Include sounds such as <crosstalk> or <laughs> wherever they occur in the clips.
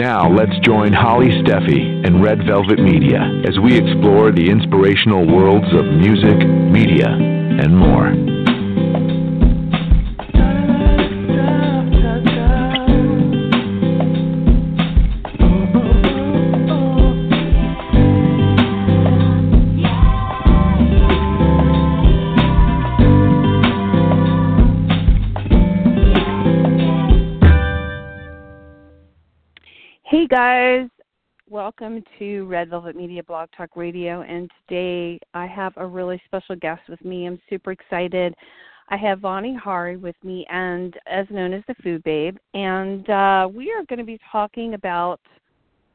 Now let's join Holly Stephey and Red Velvet Media as we explore the inspirational worlds of music, media, and more. Welcome to Red Velvet Media Blog Talk Radio. And today I have a really special guest with me. I'm super excited. I have Vani Hari with me, and as known as the Food Babe, and uh, we are going to be talking about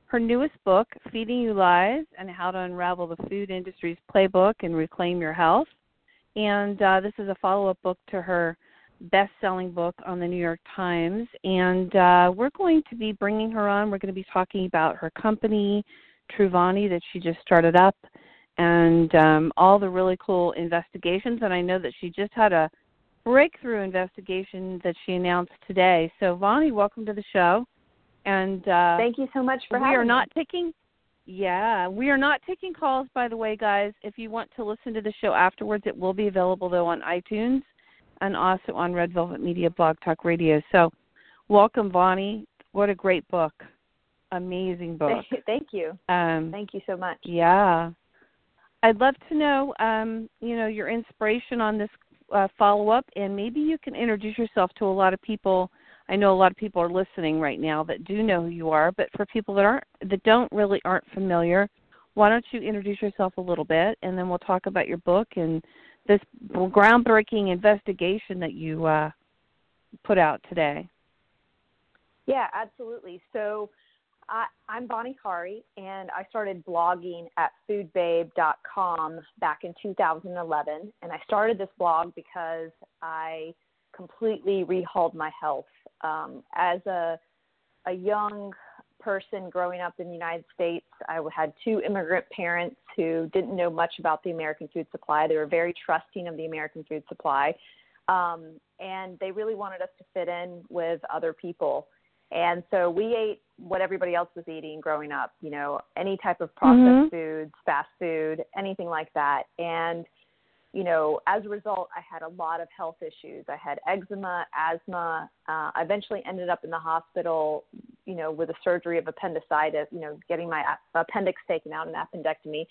her newest book, Feeding You Lies, and how to unravel the food industry's playbook and reclaim your health. And uh, this is a follow-up book to her best selling book on the New York Times. And uh, we're going to be bringing her on. We're going to be talking about her company, Truvani, that she just started up, and um, all the really cool investigations. And I know that she just had a breakthrough investigation that she announced today. So, Vani, welcome to the show. And uh, thank you so much for having we are not taking yeah, we are not taking calls, by the way, guys. If you want to listen to the show afterwards, it will be available though on iTunes and also on Red Velvet Media Blog Talk Radio. So, welcome, Vani. What a great book! Amazing <laughs> book. Thank you. Um, Thank you so much. Yeah, I'd love to know, um, you know, your inspiration on this uh, follow up, and maybe you can introduce yourself to a lot of people. I know a lot of people are listening right now that do know who you are, but for people that aren't, that don't really aren't familiar, why don't you introduce yourself a little bit, and then we'll talk about your book and this groundbreaking investigation that you uh, put out today. Yeah, absolutely. So I, I'm Vani Hari, and I started blogging at foodbabe.com back in 2011. And I started this blog because I completely rehauled my health. Um, as a, a young person growing up in the United States, I had two immigrant parents who didn't know much about the American food supply. They were very trusting of the American food supply. Um, and they really wanted us to fit in with other people. And so we ate what everybody else was eating growing up, you know, any type of processed mm-hmm. foods, fast food, anything like that. And, you know, as a result, I had a lot of health issues. I had eczema, asthma. Uh, I eventually ended up in the hospital, you know, with a surgery of appendicitis, you know, getting my appendix taken out, an appendectomy.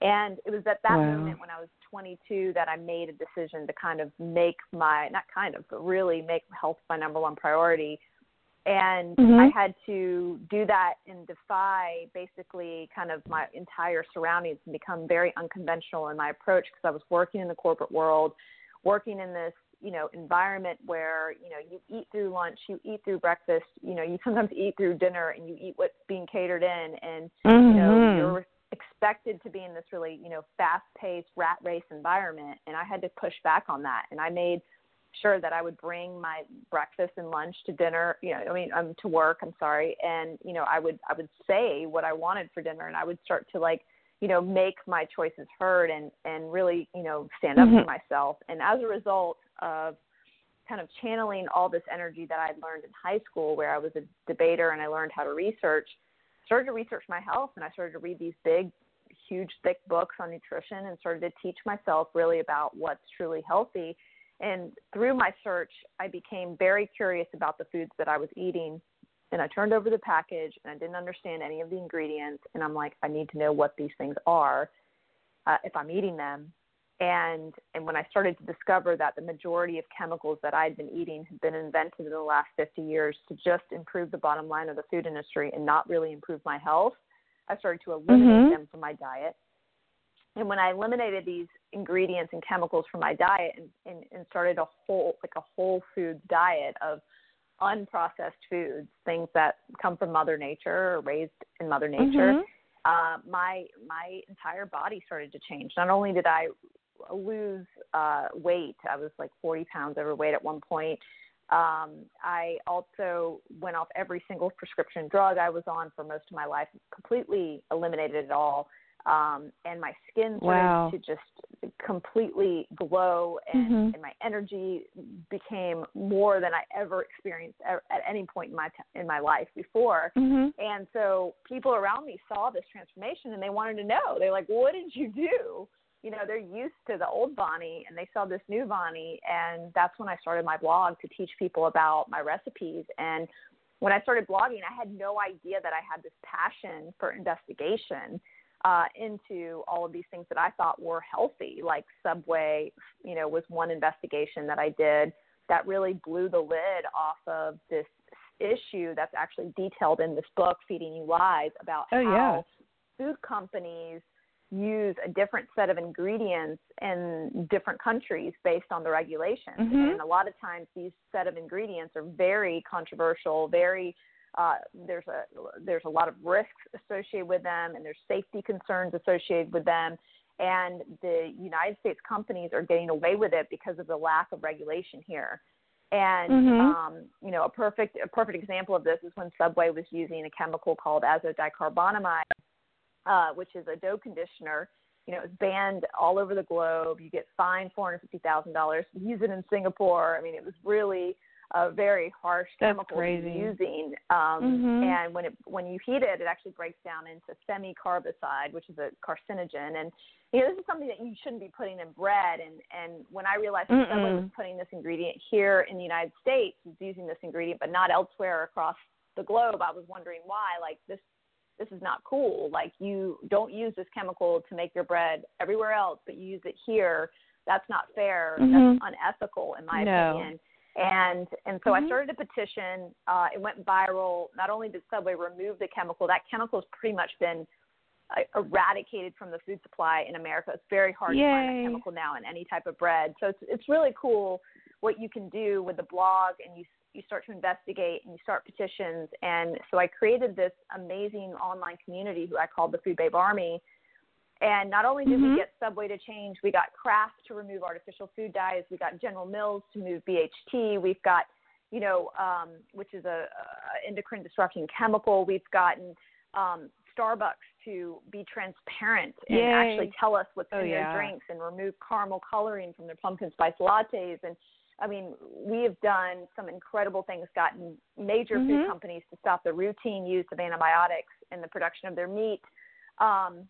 And it was at that wow. moment when I was 22 that I made a decision to kind of make my, not kind of, but really make health my number one priority and mm-hmm. I had to do that and defy basically kind of my entire surroundings and become very unconventional in my approach because I was working in the corporate world, working in this you know environment where you know you eat through lunch, you eat through breakfast, you know you sometimes eat through dinner, and you eat what's being catered in, and mm-hmm. you know you're expected to be in this really you know fast-paced rat race environment, and I had to push back on that, and I made sure that I would bring my breakfast and lunch to dinner, you know, I mean, um, to work, I'm sorry. And, you know, I would, I would say what I wanted for dinner and I would start to like, you know, make my choices heard and, and really, you know, stand up mm-hmm. for myself. And as a result of kind of channeling all this energy that I'd learned in high school where I was a debater and I learned how to research, started to research my health and I started to read these big, huge, thick books on nutrition and started to teach myself really about what's truly healthy and through my search, I became very curious about the foods that I was eating. And I turned over the package and I didn't understand any of the ingredients. And I'm like, I need to know what these things are uh, if I'm eating them. And and when I started to discover that the majority of chemicals that I'd been eating had been invented in the last 50 years to just improve the bottom line of the food industry and not really improve my health, I started to eliminate mm-hmm. them from my diet and when I eliminated these ingredients and chemicals from my diet and, and, and started a whole like a whole foods diet of unprocessed foods, things that come from Mother Nature or raised in Mother Nature, mm-hmm. uh, my my entire body started to change. Not only did I lose uh, weight, I was like 40 pounds overweight at one point. Um, I also went off every single prescription drug I was on for most of my life, completely eliminated it all um, and my skin started wow. to just completely glow and, Mhm. and my energy became more than I ever experienced at, at any point in my t- in my life before. Mhm. And so people around me saw this transformation and they wanted to know. They're like, "What did you do?" You know, they're used to the old Vani and they saw this new Vani, and that's when I started my blog to teach people about my recipes. And when I started blogging, I had no idea that I had this passion for investigation uh, into all of these things that I thought were healthy, like Subway. You know, was one investigation that I did that really blew the lid off of this issue that's actually detailed in this book, Feeding You Lies, about Oh, how yeah. food companies use a different set of ingredients in different countries based on the regulations. Mhm. And a lot of times these set of ingredients are very controversial, very uh, there's a there's a lot of risks associated with them and there's safety concerns associated with them and the United States companies are getting away with it because of the lack of regulation here. And Mhm. um, you know, a perfect a perfect example of this is when Subway was using a chemical called azodicarbonamide, uh, which is a dough conditioner. You know, it's banned all over the globe. You get fined four hundred fifty thousand dollars. Use it in Singapore. I mean, it was really a very harsh That's chemical crazy. using. Um, Mhm. And when it when you heat it, it actually breaks down into semicarbazide, which is a carcinogen. And you know, this is something that you shouldn't be putting in bread. And and when I realized that Mm-mm. was putting this ingredient here in the United States, was using this ingredient, but not elsewhere across the globe, I was wondering why. Like this this is not cool. Like you don't use this chemical to make your bread everywhere else, but you use it here. That's not fair. Mhm. That's unethical, in my No. opinion. And and so I Mhm. started a petition. Uh, it went viral. Not only did Subway remove the chemical, that chemical has pretty much been uh, eradicated from the food supply in America. It's very hard to find Yay. that chemical now in any type of bread. So it's it's really cool what you can do with the blog, and you you start to investigate and you start petitions. And so I created this amazing online community who I called the Food Babe Army. And not only did Mhm. we get Subway to change, we got Kraft to remove artificial food dyes. We got General Mills to move BHT. We've got, you know, um, which is a, a endocrine disrupting chemical. We've gotten um, Starbucks to be transparent and Yay. actually tell us what's Oh, in yeah. their drinks and remove caramel coloring from their pumpkin spice lattes. And I mean, we have done some incredible things, gotten major Mhm. food companies to stop the routine use of antibiotics in the production of their meat. Um,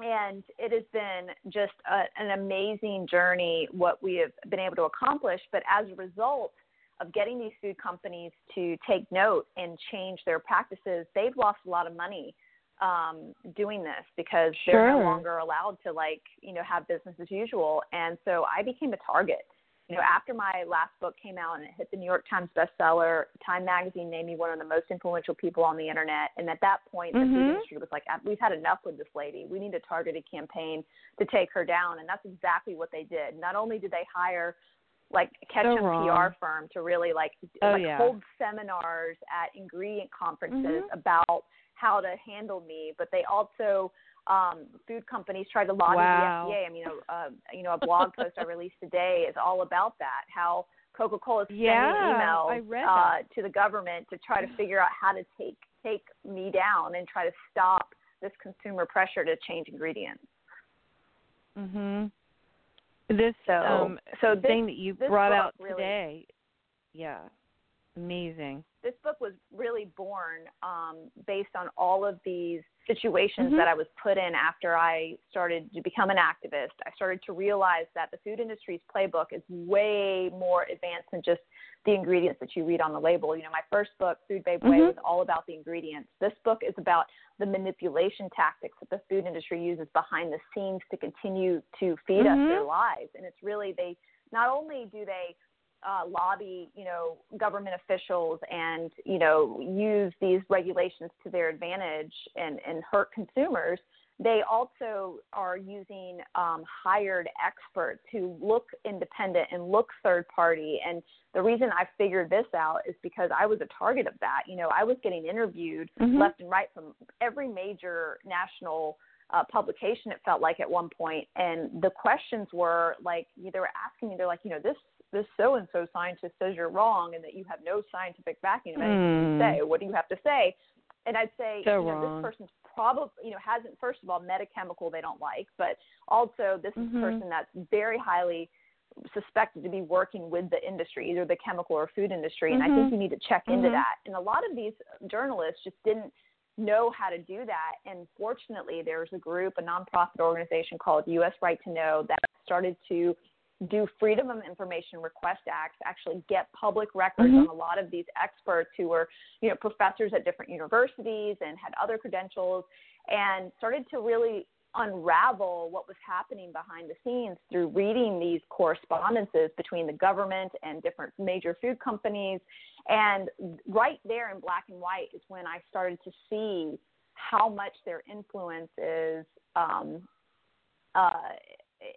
and it has been just a, an amazing journey what we have been able to accomplish. But as a result of getting these food companies to take note and change their practices, they've lost a lot of money um, doing this because they're no longer allowed to like you know have business as usual. And so I became a target. You know, after my last book came out and it hit the New York Times bestseller, Time Magazine named me one of the most influential people on the internet. And at that point, the Mhm. food industry was like, "We've had enough with this lady. We need a targeted campaign to take her down." And that's exactly what they did. Not only did they hire like Ketchum wrong. PR firm to really like Oh, like yeah. hold seminars at ingredient conferences Mhm. about how to handle me, but they also um, food companies tried to lobby Wow. the FDA. I mean, a, uh, you know, a blog <laughs> post I released today is all about that. How Coca-Cola is sending Yeah, emails uh, to the government to try to <gasps> figure out how to take take me down and try to stop this consumer pressure to change ingredients. Mhm. This So, um so this, thing that you brought out really- today. Yeah. Amazing. this book was really born um, based on all of these situations Mhm. that I was put in after I started to become an activist. I started to realize that the food industry's playbook is way more advanced than just the ingredients that you read on the label. You know, my first book, Food Babe Way, Mhm. was all about the ingredients. This book is about the manipulation tactics that the food industry uses behind the scenes to continue to feed Mhm. us their lives. And it's really they not only do they uh, lobby, you know, government officials and you know use these regulations to their advantage and and hurt consumers. They also are using um, hired experts who look independent and look third party. And the reason I figured this out is because I was a target of that. You know, I was getting interviewed Mhm. left and right from every major national uh, publication. It felt like at one point, and the questions were like they were asking me. They're like, you know, this this so and so scientist says you're wrong, and that you have no scientific backing of anything Hmm. you say. What do you have to say? and I'd say so you know, wrong. this person's probably you know hasn't first of all met a chemical they don't like, but also this is Mhm. a person that's very highly suspected to be working with the industry, either the chemical or food industry, and I Mhm. think you need to check into Mhm. that. And a lot of these journalists just didn't know how to do that. And fortunately, there's a group, a nonprofit organization called U.S. Right to Know that started to do Freedom of Information Request Acts, actually get public records Mhm. on a lot of these experts who were, you know, professors at different universities and had other credentials, and started to really unravel what was happening behind the scenes through reading these correspondences between the government and different major food companies. And right there in black and white is when I started to see how much their influence is um, uh,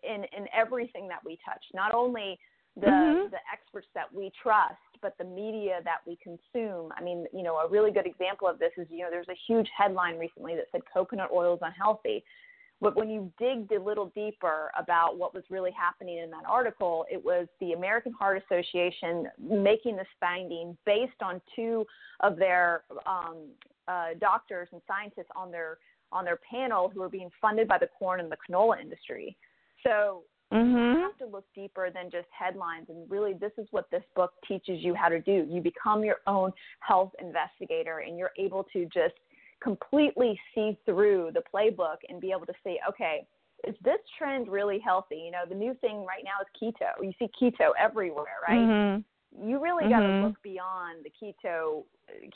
in in everything that we touch. Not only the Mhm. the experts that we trust, but the media that we consume. I mean, you know, a really good example of this is you know there's a huge headline recently that said coconut oil is unhealthy. But when you digged a little deeper about what was really happening in that article, it was the American Heart Association making this finding based on two of their um, uh, doctors and scientists on their on their panel who are being funded by the corn and the canola industry. So you Mhm. have to look deeper than just headlines and really this is what this book teaches you how to do. You become your own health investigator and you're able to just completely see through the playbook and be able to say okay is this trend really healthy? You know the new thing right now is keto. You see keto everywhere right? Mhm. you really got to look beyond the keto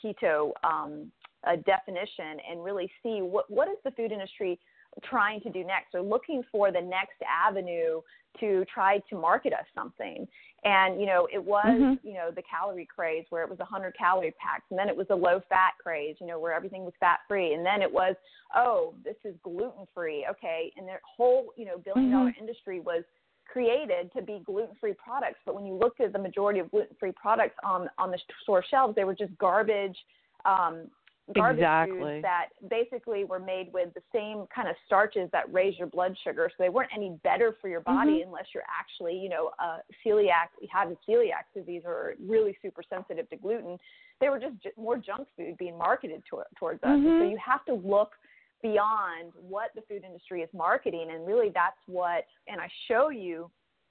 keto um, uh, definition and really see what what is the food industry trying to do next. They're looking for the next avenue to try to market us something. And you know, it was Mhm. you know the calorie craze where it was a hundred calorie packs, and then it was a low fat craze, you know, where everything was fat free, and then it was oh this is gluten free, okay, and their whole you know billion dollar industry was created to be gluten free products. But when you looked at the majority of gluten free products on on the store shelves, they were just garbage. Um, garbage Exactly. foods that basically were made with the same kind of starches that raise your blood sugar. So they weren't any better for your body Mhm. unless you're actually, you know, a celiac, a celiac disease or really super sensitive to gluten. They were just j- more junk food being marketed to, towards us. And So you have to look beyond what the food industry is marketing, and really that's what. And I show you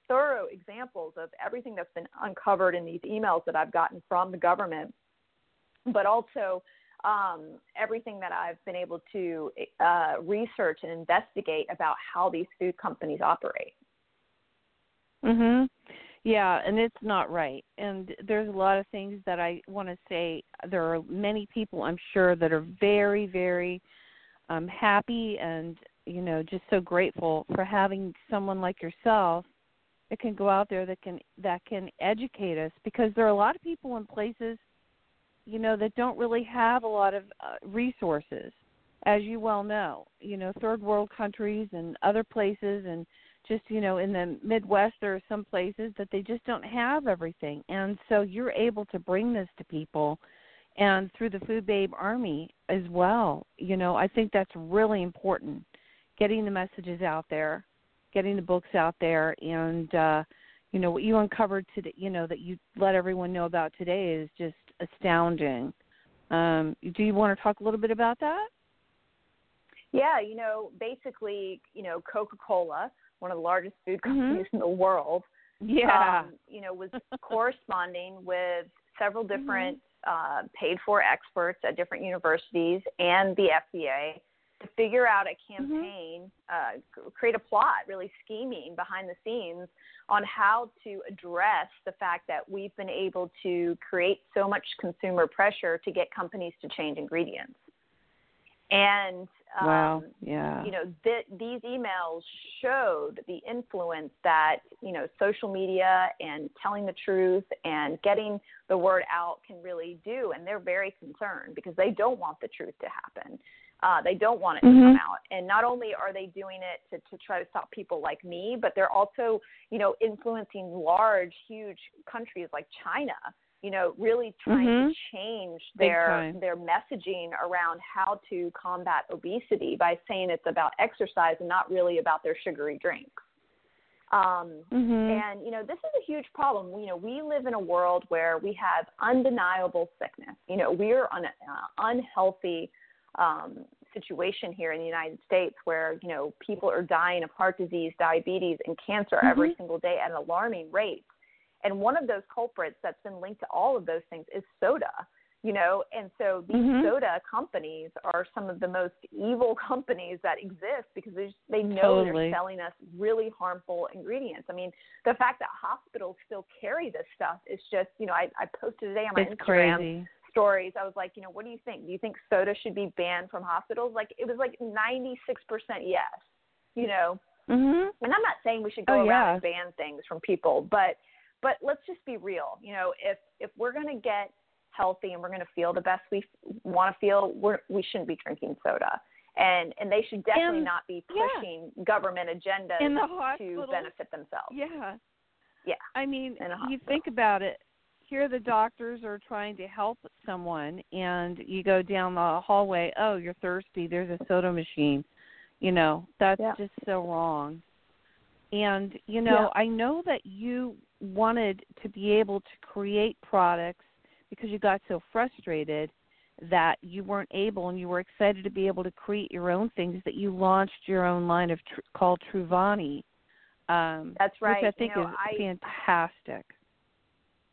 thorough examples of everything that's been uncovered in these emails that I've gotten from the government, but also um, everything that I've been able to uh, research and investigate about how these food companies operate. Mhm. Yeah, and it's not right. And there's a lot of things that I want to say. There are many people I'm sure that are very, very um happy and you know just so grateful for having someone like yourself that can go out there that can that can educate us because there are a lot of people in places you know that don't really have a lot of uh, resources as you well know. You know third world countries and other places and just you know in the midwest there are some places that they just don't have everything. And so you're able to bring this to people and through the food babe army as well. You know i think that's really important getting the messages out there getting the books out there. And uh you know what you uncovered today you know that you let everyone know about today is just astounding um do you want to talk a little bit about that Yeah, you know, basically, you know, Coca-Cola, one of the largest food Mhm. companies in the world, yeah um, you know, was <laughs> corresponding with several Mm-hmm. different uh, paid for experts at different universities and the FDA to figure out a Mm-hmm. campaign, uh, create a plot, really scheming behind the scenes on how to address the fact that we've been able to create so much consumer pressure to get companies to change ingredients. And um, wow yeah you know th- these emails showed the influence that you know social media and telling the truth and getting the word out can really do and they're very concerned because they don't want the truth to happen uh, they don't want it to Mhm. come out and not only are they doing it to, to try to stop people like me but they're also you know influencing large huge countries like china you know really trying Mhm. to change their their messaging around how to combat obesity by saying it's about exercise and not really about their sugary drinks. Um, mm-hmm. And you know, this is a huge problem. You know, we live in a world where we have undeniable sickness. You know, we're on an uh, unhealthy um, situation here in the United States where you know people are dying of heart disease, diabetes, and cancer mm-hmm. every single day at an alarming rate. And one of those culprits that's been linked to all of those things is soda you know and so these mm-hmm. soda companies are some of the most evil <laughs> companies that exist because they, just, they know totally. they're selling us really harmful ingredients i mean the fact that hospitals still carry this stuff is just you know i, I posted today on my it's instagram crazy. Stories i was like you know what do you think do you think soda should be banned from hospitals like it was like 96% yes you know mm-hmm. and i'm not saying we should go oh, around yeah. and ban things from people but but let's just be real you know if if we're going to get healthy and we're going to feel the best we want to feel, we're, we shouldn't be drinking soda. And and they should definitely and, not be pushing yeah. government agendas to benefit themselves. Yeah. Yeah. I mean, you think about it. Here, the doctors are trying to help someone, and you go down the hallway. Oh, you're thirsty. There's a soda machine. You know, that's yeah. just so wrong. And you know, yeah. I know that you wanted to be able to create products because you got so frustrated that you weren't able and you were excited to be able to create your own things that you launched your own line of tr- called Truvani. Um, That's right. Which I think you know, is I, fantastic.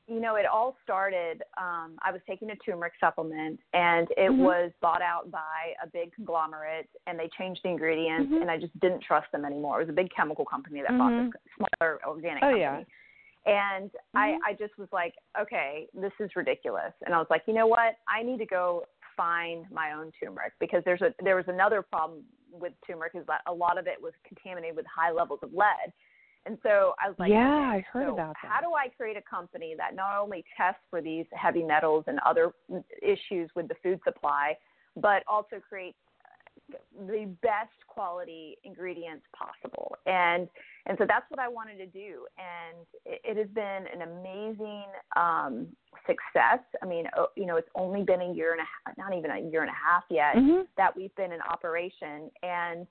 You know, it all started. Um, I was taking a turmeric supplement, and it mm-hmm. was bought out by a big conglomerate, and they changed the ingredients, mm-hmm. and I just didn't trust them anymore. It was a big chemical company that mm-hmm. bought this smaller organic oh, company. Yeah And mm-hmm. I, I just was like, okay, this is ridiculous. And I was like, you know what? I need to go find my own turmeric because there's a there was another problem with turmeric is that a lot of it was contaminated with high levels of lead. And so I was like, yeah, okay, I heard so about that. How do I create a company that not only tests for these heavy metals and other issues with the food supply, but also creates the best quality ingredients possible and and so that's what i wanted to do and it, it has been an amazing um success i mean you know it's only been a year and a half not even a year and a half yet mm-hmm. that we've been in operation and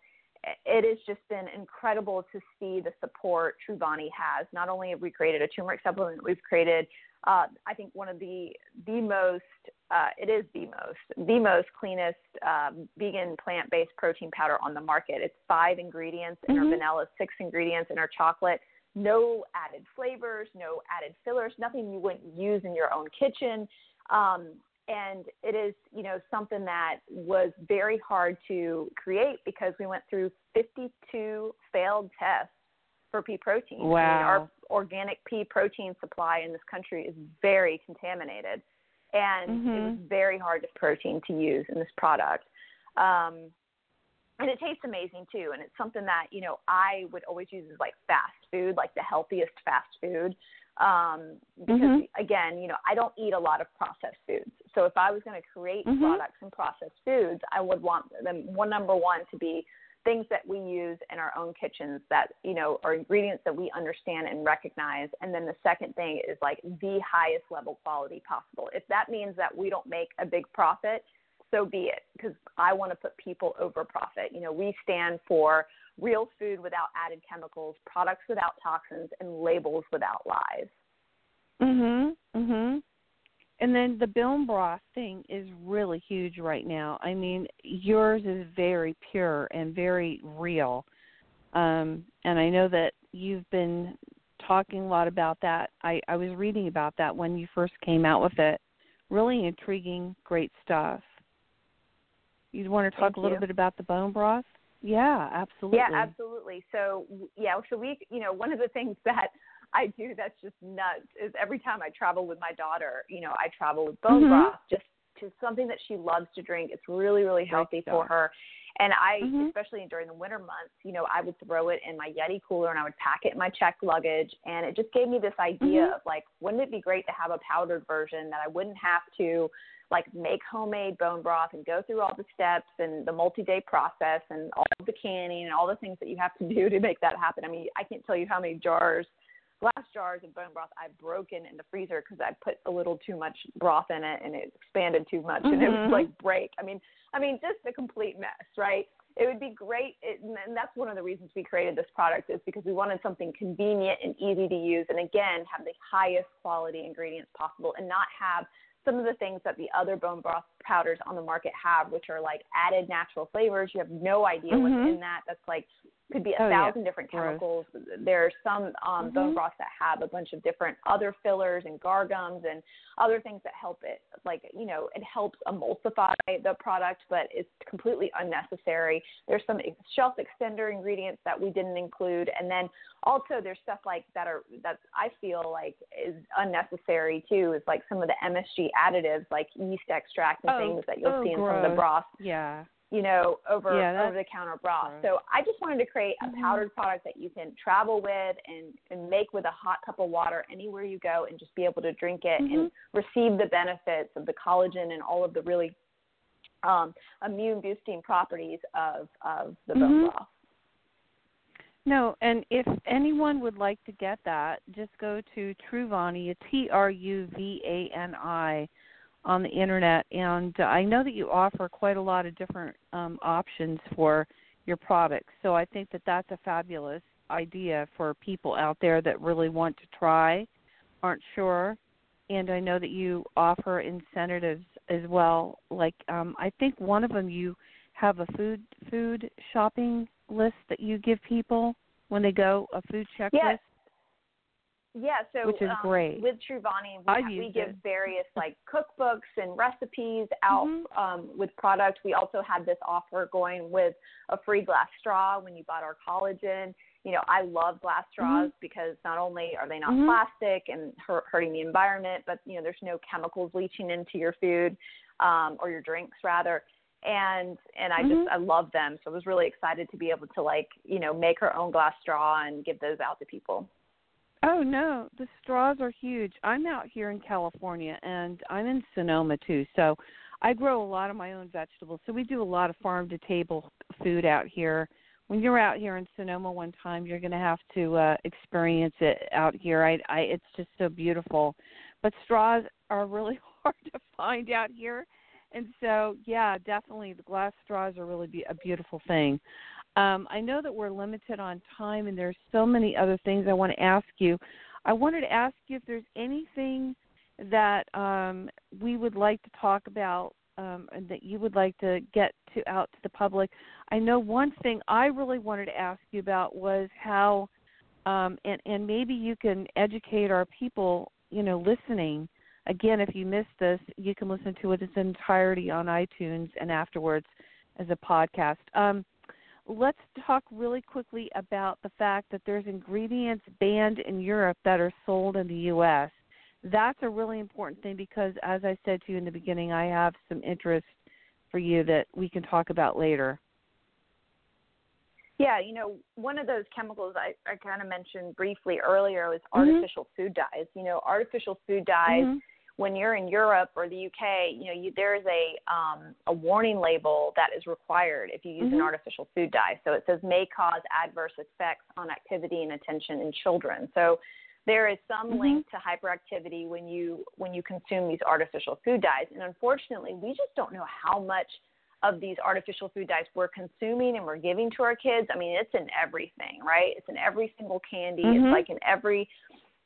it has just been incredible to see the support Truvani has. Not only have we created a turmeric supplement, we've created, uh, I think, one of the the most, uh, it is the most, the most cleanest um, vegan plant-based protein powder on the market. It's five ingredients in mm-hmm. our vanilla, six ingredients in our chocolate. No added flavors, no added fillers, nothing you wouldn't use in your own kitchen. Um, and it is you know something that was very hard to create because we went through 52 failed tests for pea protein. Wow. I mean, our organic pea protein supply in this country is very contaminated, and mm-hmm. it was very hard to protein to use in this product. Um, and it tastes amazing too, and it's something that you know I would always use as like fast food, like the healthiest fast food um, because mm-hmm. again, you know, I don't eat a lot of processed foods. So if I was going to create mm-hmm. products and processed foods, I would want them one number one to be things that we use in our own kitchens that you know are ingredients that we understand and recognize and then the second thing is like the highest level quality possible if that means that we don't make a big profit so be it because i want to put people over profit you know we stand for real food without added chemicals, products without toxins, and labels without lies. Mhm. Mhm. And then the bone broth thing is really huge right now. I mean, yours is very pure and very real. Um, and I know that you've been talking a lot about that. I, I was reading about that when you first came out with it. Really intriguing, great stuff. You want to talk Thank a little you. bit about the bone broth? Yeah, absolutely. Yeah, absolutely. So, yeah, so we, you know, one of the things <laughs> that I do that's just nuts is every time I travel with my daughter, you know, I travel with bone mm-hmm. broth, just to something that she loves to drink. It's really, really healthy for her. And I, mm-hmm. especially during the winter months, you know, I would throw it in my Yeti cooler and I would pack it in my checked luggage. And it just gave me this idea mm-hmm. of like, wouldn't it be great to have a powdered version that I wouldn't have to like make homemade bone broth and go through all the steps and the multi-day process and all the canning and all the things that you have to <laughs> do to make that happen. I mean, I can't tell you how many jars, glass jars of bone broth I've broken in the freezer because I put a little too much broth in it and it expanded too much mm-hmm. and it was like break. I mean, I mean, just a complete mess, right? it would be great it, and that's one of the reasons we created this product is because we wanted something convenient and easy to use and again have the highest quality ingredients possible and not have some of the things that the other bone broth powders on the market have which are like added natural flavors you have no idea mm-hmm. what's in that that's like could be a oh, thousand yeah. different Gross. chemicals. There are some um, mm-hmm. bone broths that have a bunch of different other fillers and guar gums and other things that help it. Like you know, it helps emulsify the product, but it's completely unnecessary. There's some shelf extender ingredients that we didn't include, and then also there's stuff like that are that I feel like is unnecessary too. Is like some of the MSG additives, like yeast extract and oh, things that you'll oh, see in gross. some of the broths Yeah you know, over yeah, over the counter broth. Gross. So I just wanted to create a mm-hmm. powdered product that you can travel with and, and make with a hot cup of water anywhere you go and just be able to drink it mm-hmm. and receive the benefits of the collagen and all of the really um, immune boosting properties of, of the bone mm-hmm. broth. No, and if anyone would like to get that, just go to Truvani, T R U V A N I on the internet, and I know that you offer quite a lot of different um, options for your products. So I think that that's a fabulous idea for people out there that really want to try, aren't sure, and I know that you offer incentives as well. Like um, I think one of them you have a food food shopping list that you give people when they go a food checklist. Yes. Yeah, so which is um, great. with Truvani, we, we give it. various <laughs> like cookbooks and recipes out Mhm. um, with product. We also had this offer going with a free glass straw when you bought our collagen. You know, I love glass straws because not only are they not Mhm. plastic and hurt, hurting the environment, but you know, there's no chemicals leaching into your food um, or your drinks rather. And and I just I love them, so I was really excited to be able to like you know make our own glass straw and give those out to people. Oh no, the straws are huge. I'm out here in California and I'm in Sonoma too. So I grow a lot of my own vegetables. So we do a lot of farm to table food out here. When you're out here in Sonoma one time, you're going to have to uh experience it out here. I I it's just so beautiful. But straws are really <laughs> hard to find out here. And so, yeah, definitely the glass straws are really be a beautiful thing. Um, I know that we're limited on time, and there's so many other things I want to ask you. I wanted to ask you if there's anything that um, we would like to talk about um, and that you would like to get to out to the public. I know one thing I really wanted to ask you about was how, um, and and maybe you can educate our people, you know, listening. Again, if you missed this, you can listen to it in its entirety on iTunes and afterwards as a podcast. Um, let's talk really quickly about the fact that there's ingredients banned in Europe that are sold in the U.S. That's a really important thing because, as I said to you in the beginning, I have some interest for you that we can talk about later. Yeah, you know, one of those chemicals I, I kind of mentioned briefly earlier was Mhm. artificial food dyes. You know, artificial food dyes. Mhm. When you're in Europe or the UK, you know, you, there's a um, a warning label that is required if you use an Mhm. artificial food dye. So it says may cause adverse effects on activity and attention in children. So there is some Mhm. link to hyperactivity when you when you consume these artificial food dyes. And unfortunately, we just don't know how much of these artificial food dyes we're consuming and we're giving to our kids. I mean, it's in everything, right? It's in every single candy. Mhm. It's like in every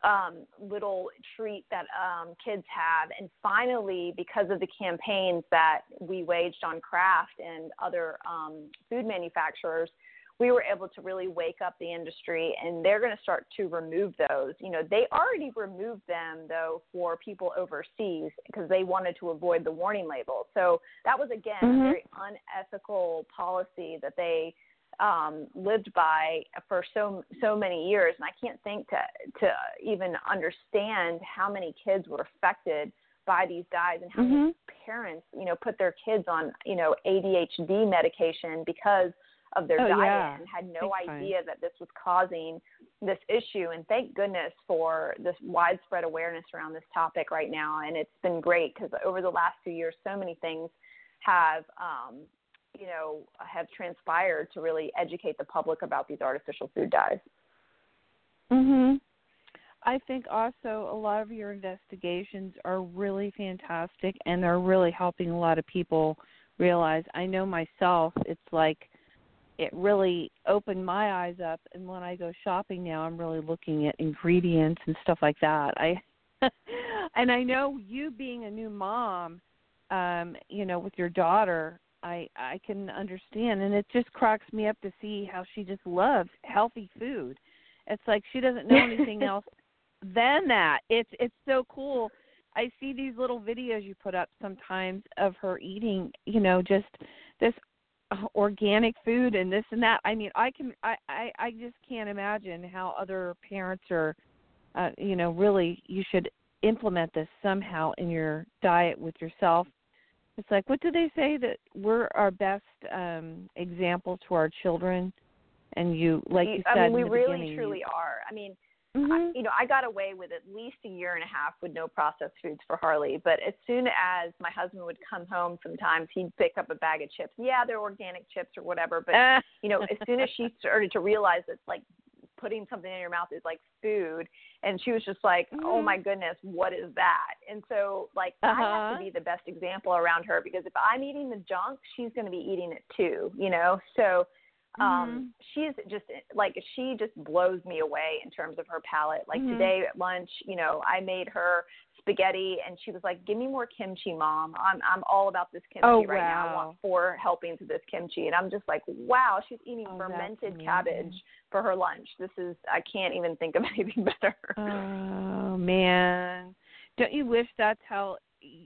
um, little treat that um, kids have. And finally, because of the campaigns that we waged on Kraft and other um, food manufacturers, we were able to really wake up the industry and they're going to start to remove those. You know, they already removed them though for people overseas because they wanted to avoid the warning label. So that was again Mhm. a very unethical policy that they um, lived by for so so many years, and I can't think to to even understand how many kids were affected by these dyes and how many Mhm. parents you know put their kids on you know ADHD medication because of their Oh, diet yeah. and had no Big time. idea that this was causing this issue. And thank goodness for this widespread awareness around this topic right now. And it's been great because over the last few years, so many things have, um, you know, have transpired to really educate the public about these artificial food dyes. Mhm. I think also a lot of your investigations are really fantastic and they're really helping a lot of people realize. I know myself, it's like it really opened my eyes up and when I go shopping now I'm really looking at ingredients and stuff like that. I <laughs> and I know you being a new mom, um, you know, with your daughter, I I can understand and it just cracks me up to see how she just loves healthy food. It's like she doesn't know anything <laughs> else than that. It's it's so cool. I see these little videos you put up sometimes of her eating, you know, just this organic food and this and that. I mean, I can I I, I just can't imagine how other parents are uh, you know, really you should implement this somehow in your diet with yourself. It's like what do they say that we're our best um example to our children and you like you said I mean, we really truly are. I mean, mm-hmm. I, you know, I got away with at least a year and a half with no processed foods for Harley. But as soon as my husband would come home, sometimes he'd pick up a bag of chips. Yeah, they're organic chips or whatever. But <laughs> you know, as soon as she started to realize that like putting something in your mouth is like food and she was just like mm-hmm. oh my goodness what is that and so like uh-huh. i have to Uh-huh. be the best example around her because if i'm eating the junk she's going to be eating it too you know so um she's just like she just blows me away in terms of her palate like Mhm. today at lunch you know i made her spaghetti and she was like give me more kimchi mom. I'm i'm all about this kimchi Oh, right now. I wow. want four helpings of this kimchi. And i'm just like wow she's eating Oh, fermented cabbage for her lunch. This is i can't even think of <laughs> anything better. Oh man, don't you wish that's how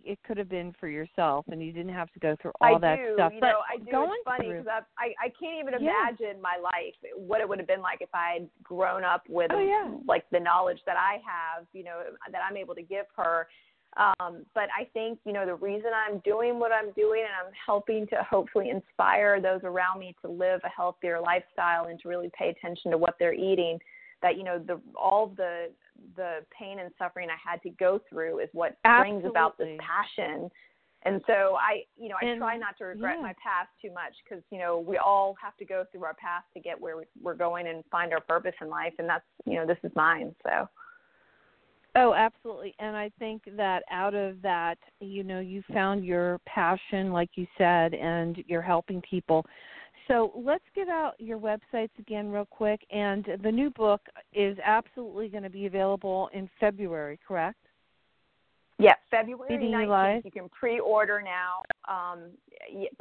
it could have been for yourself, and you didn't have to go through all I that do, stuff? you but know, I do. going it's funny because I, I I can't even Yeah. imagine my life, what it would have been like if I had grown up with Oh, yeah. like the knowledge that I have, you know, that I'm able to give her. Um, but I think you know the reason I'm doing what I'm doing, and I'm helping to hopefully inspire those around me to live a healthier lifestyle and to really pay attention to what they're eating. That you know the all the the pain and suffering I had to go through is what brings about this passion. And so I, you know, I And- try not to regret yeah. my past too much because you know we all have to go through our past to get where we're going and find our purpose in life, and that's you know this is mine. So Oh, absolutely. And I think that out of that, you know, you found your passion, like you said, and you're helping people. So let's get out your websites again, real quick. And the new book is absolutely going to be available in February, correct? yeah, February Feeding You nineteenth, Lies. you can pre-order now. Um,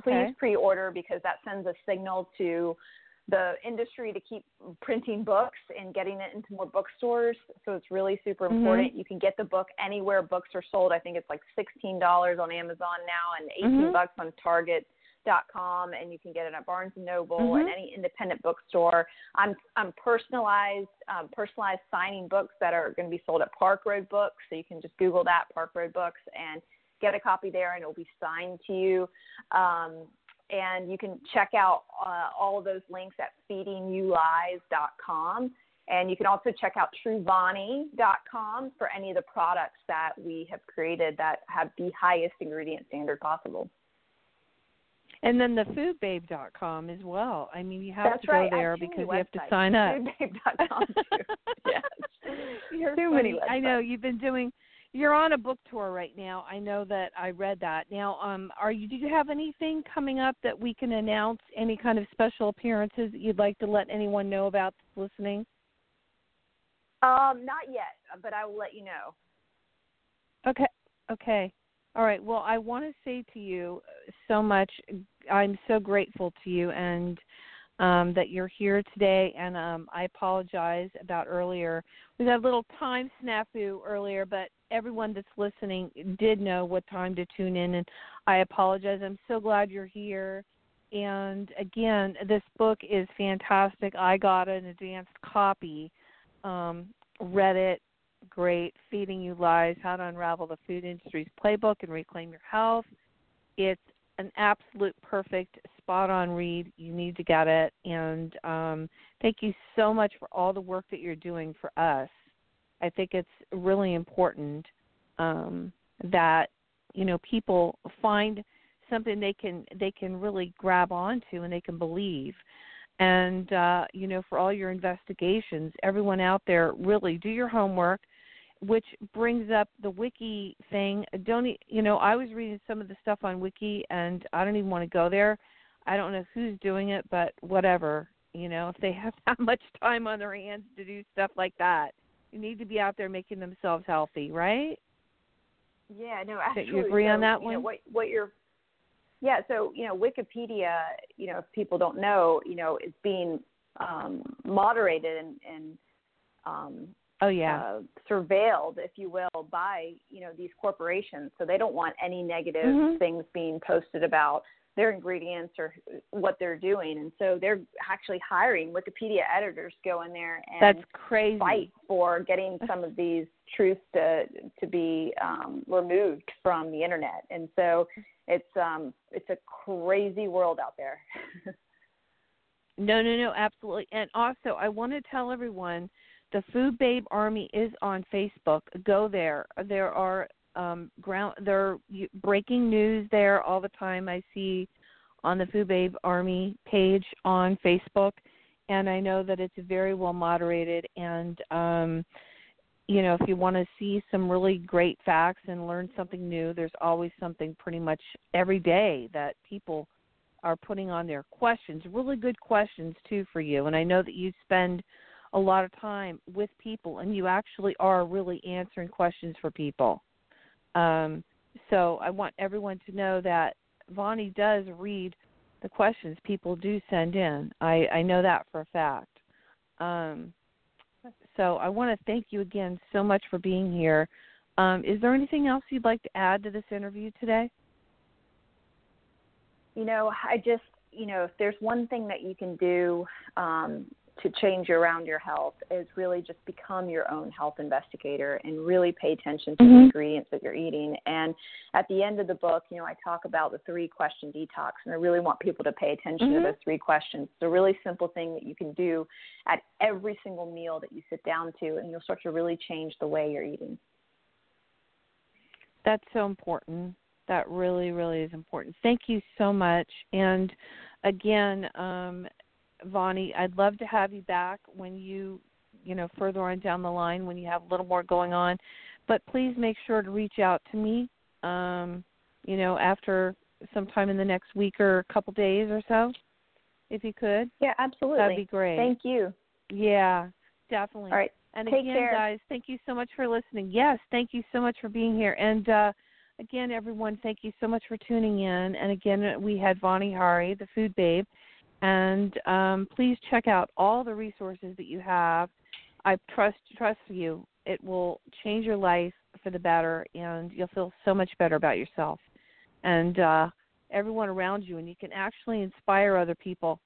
please Okay. pre-order because that sends a signal to the industry to keep printing books and getting it into more bookstores. So it's really super Mhm. important. You can get the book anywhere books are sold. I think it's like sixteen dollars on Amazon now and 18 Mhm. bucks on Target.com, and you can get it at Barnes and Noble Mhm. and any independent bookstore. I'm I'm personalized um, personalized signing books that are going to be sold at Park Road Books. So you can just Google that Park Road Books and get a copy there, and it'll be signed to you. Um, and you can check out uh, all of those links at feedingyoulies.com. And you can also check out truvani.com for any of the products that we have created that have the highest ingredient standard possible. And then the foodbabe.com as well. I mean, you have That's to go right. There because you have to sign up. Foodbabe.com too. <laughs> yes. You're Too many funny. I know you've been doing. You're on a book tour right now. I know that. I read that. Now, um, are you? Do you have anything coming up that we can announce? Any kind of special appearances that you'd like to let anyone know about listening? Um, not yet, but I will let you know. Okay. Okay. All right. Well, I want to say to you so much. I'm so grateful to you and um, that you're here today. And um, I apologize about earlier. We had a little time snafu earlier, but everyone that's listening did know what time to tune in. And I apologize. I'm so glad you're here. And again, this book is fantastic. I got an advanced copy, um, read it, great. Feeding You Lies How to Unravel the Food Industry's Playbook and Reclaim Your Health. It's an absolute perfect, spot on read. You need to get it. And um, thank you so much for all the work that you're doing for us. I think it's really important um, that you know people find something they can they can really grab onto and they can believe and uh, you know for all your investigations everyone out there really do your homework which brings up the wiki thing don't you know i was reading some of the stuff on wiki and i don't even want to go there I don't know who's doing it, but whatever. You know, if they <laughs> have that much time on their hands to do stuff like that, you need to be out there making themselves healthy, right? Yeah, no, absolutely. You agree so, on that one? Know, what what you're yeah, so you know, Wikipedia, you know, if people don't know, you know, it's being um, moderated and, and um, oh yeah, uh, surveilled, if you will, by you know these corporations. So they don't want any negative mm-hmm. things being posted about their ingredients or what they're doing, and so they're actually hiring Wikipedia editors to go in there and that's crazy fight for getting <laughs> some of these truths to to be um, removed from the internet. And so it's um it's a crazy world out there. <laughs> no, no, no, absolutely. And also, I want to tell everyone the Food Babe Army is on Facebook. Go there. There are um ground there breaking news there all the time. I see on the Food Babe Army page on Facebook, and I know that it's very well moderated and um you know, if you want to see some really great facts and learn something new, there's always something pretty much every day that people are putting on their questions, really good questions too for you. And I know that you spend a lot of time with people and you actually are really answering questions for people. Um, so I want everyone to know that Vani does read the questions people do send in. I, I know that for a fact. Um, so I want to thank you again so much for being here. Um, is there anything else you'd like to add to this interview today? You know, I just, you know, if there's one thing that you can do um, to change around your health is really just become your own health investigator and really pay attention to mm-hmm. the ingredients that you're eating. And at the end of the book, you know, I talk about the three question detox, and I really want people to pay attention mm-hmm. to those three questions. It's a really simple thing that you can do at every single meal that you sit down to, and you'll start to really change the way you're eating. That's so important. That really, really is important. Thank you so much. And again, um, Vani, I'd love to have you back when you, you know, further on down the line when you have a little more going on. But please make sure to reach out to me, um, you know, after sometime in the next week or a couple days or so, if you could. Yeah, absolutely. That'd be great. Thank you. Yeah, definitely. All right. And Take again, care. guys, thank you so much for listening. Yes, thank you so much for being here. And uh, again, everyone, thank you so much for tuning in. And again, we had Vani Hari, the food babe. And um, please check out all the resources that you have. I trust trust you. It will change your life for the better, and you'll feel so much better about yourself and uh, everyone around you. And you can actually inspire other people.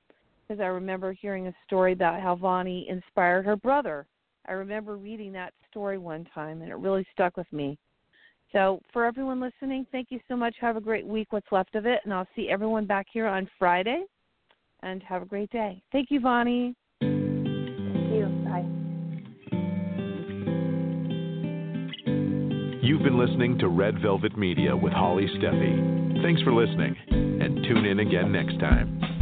Because I remember hearing a story about how Vani inspired her brother. I remember reading that story one time, and it really stuck with me. So, for everyone listening, thank you so much. Have a great week, what's left of it, and I'll see everyone back here on Friday and have a great day. Thank you, Vani. Thank you. Bye. You've been listening to Red Velvet Media with Holly Stephey. Thanks for listening, and tune in again next time.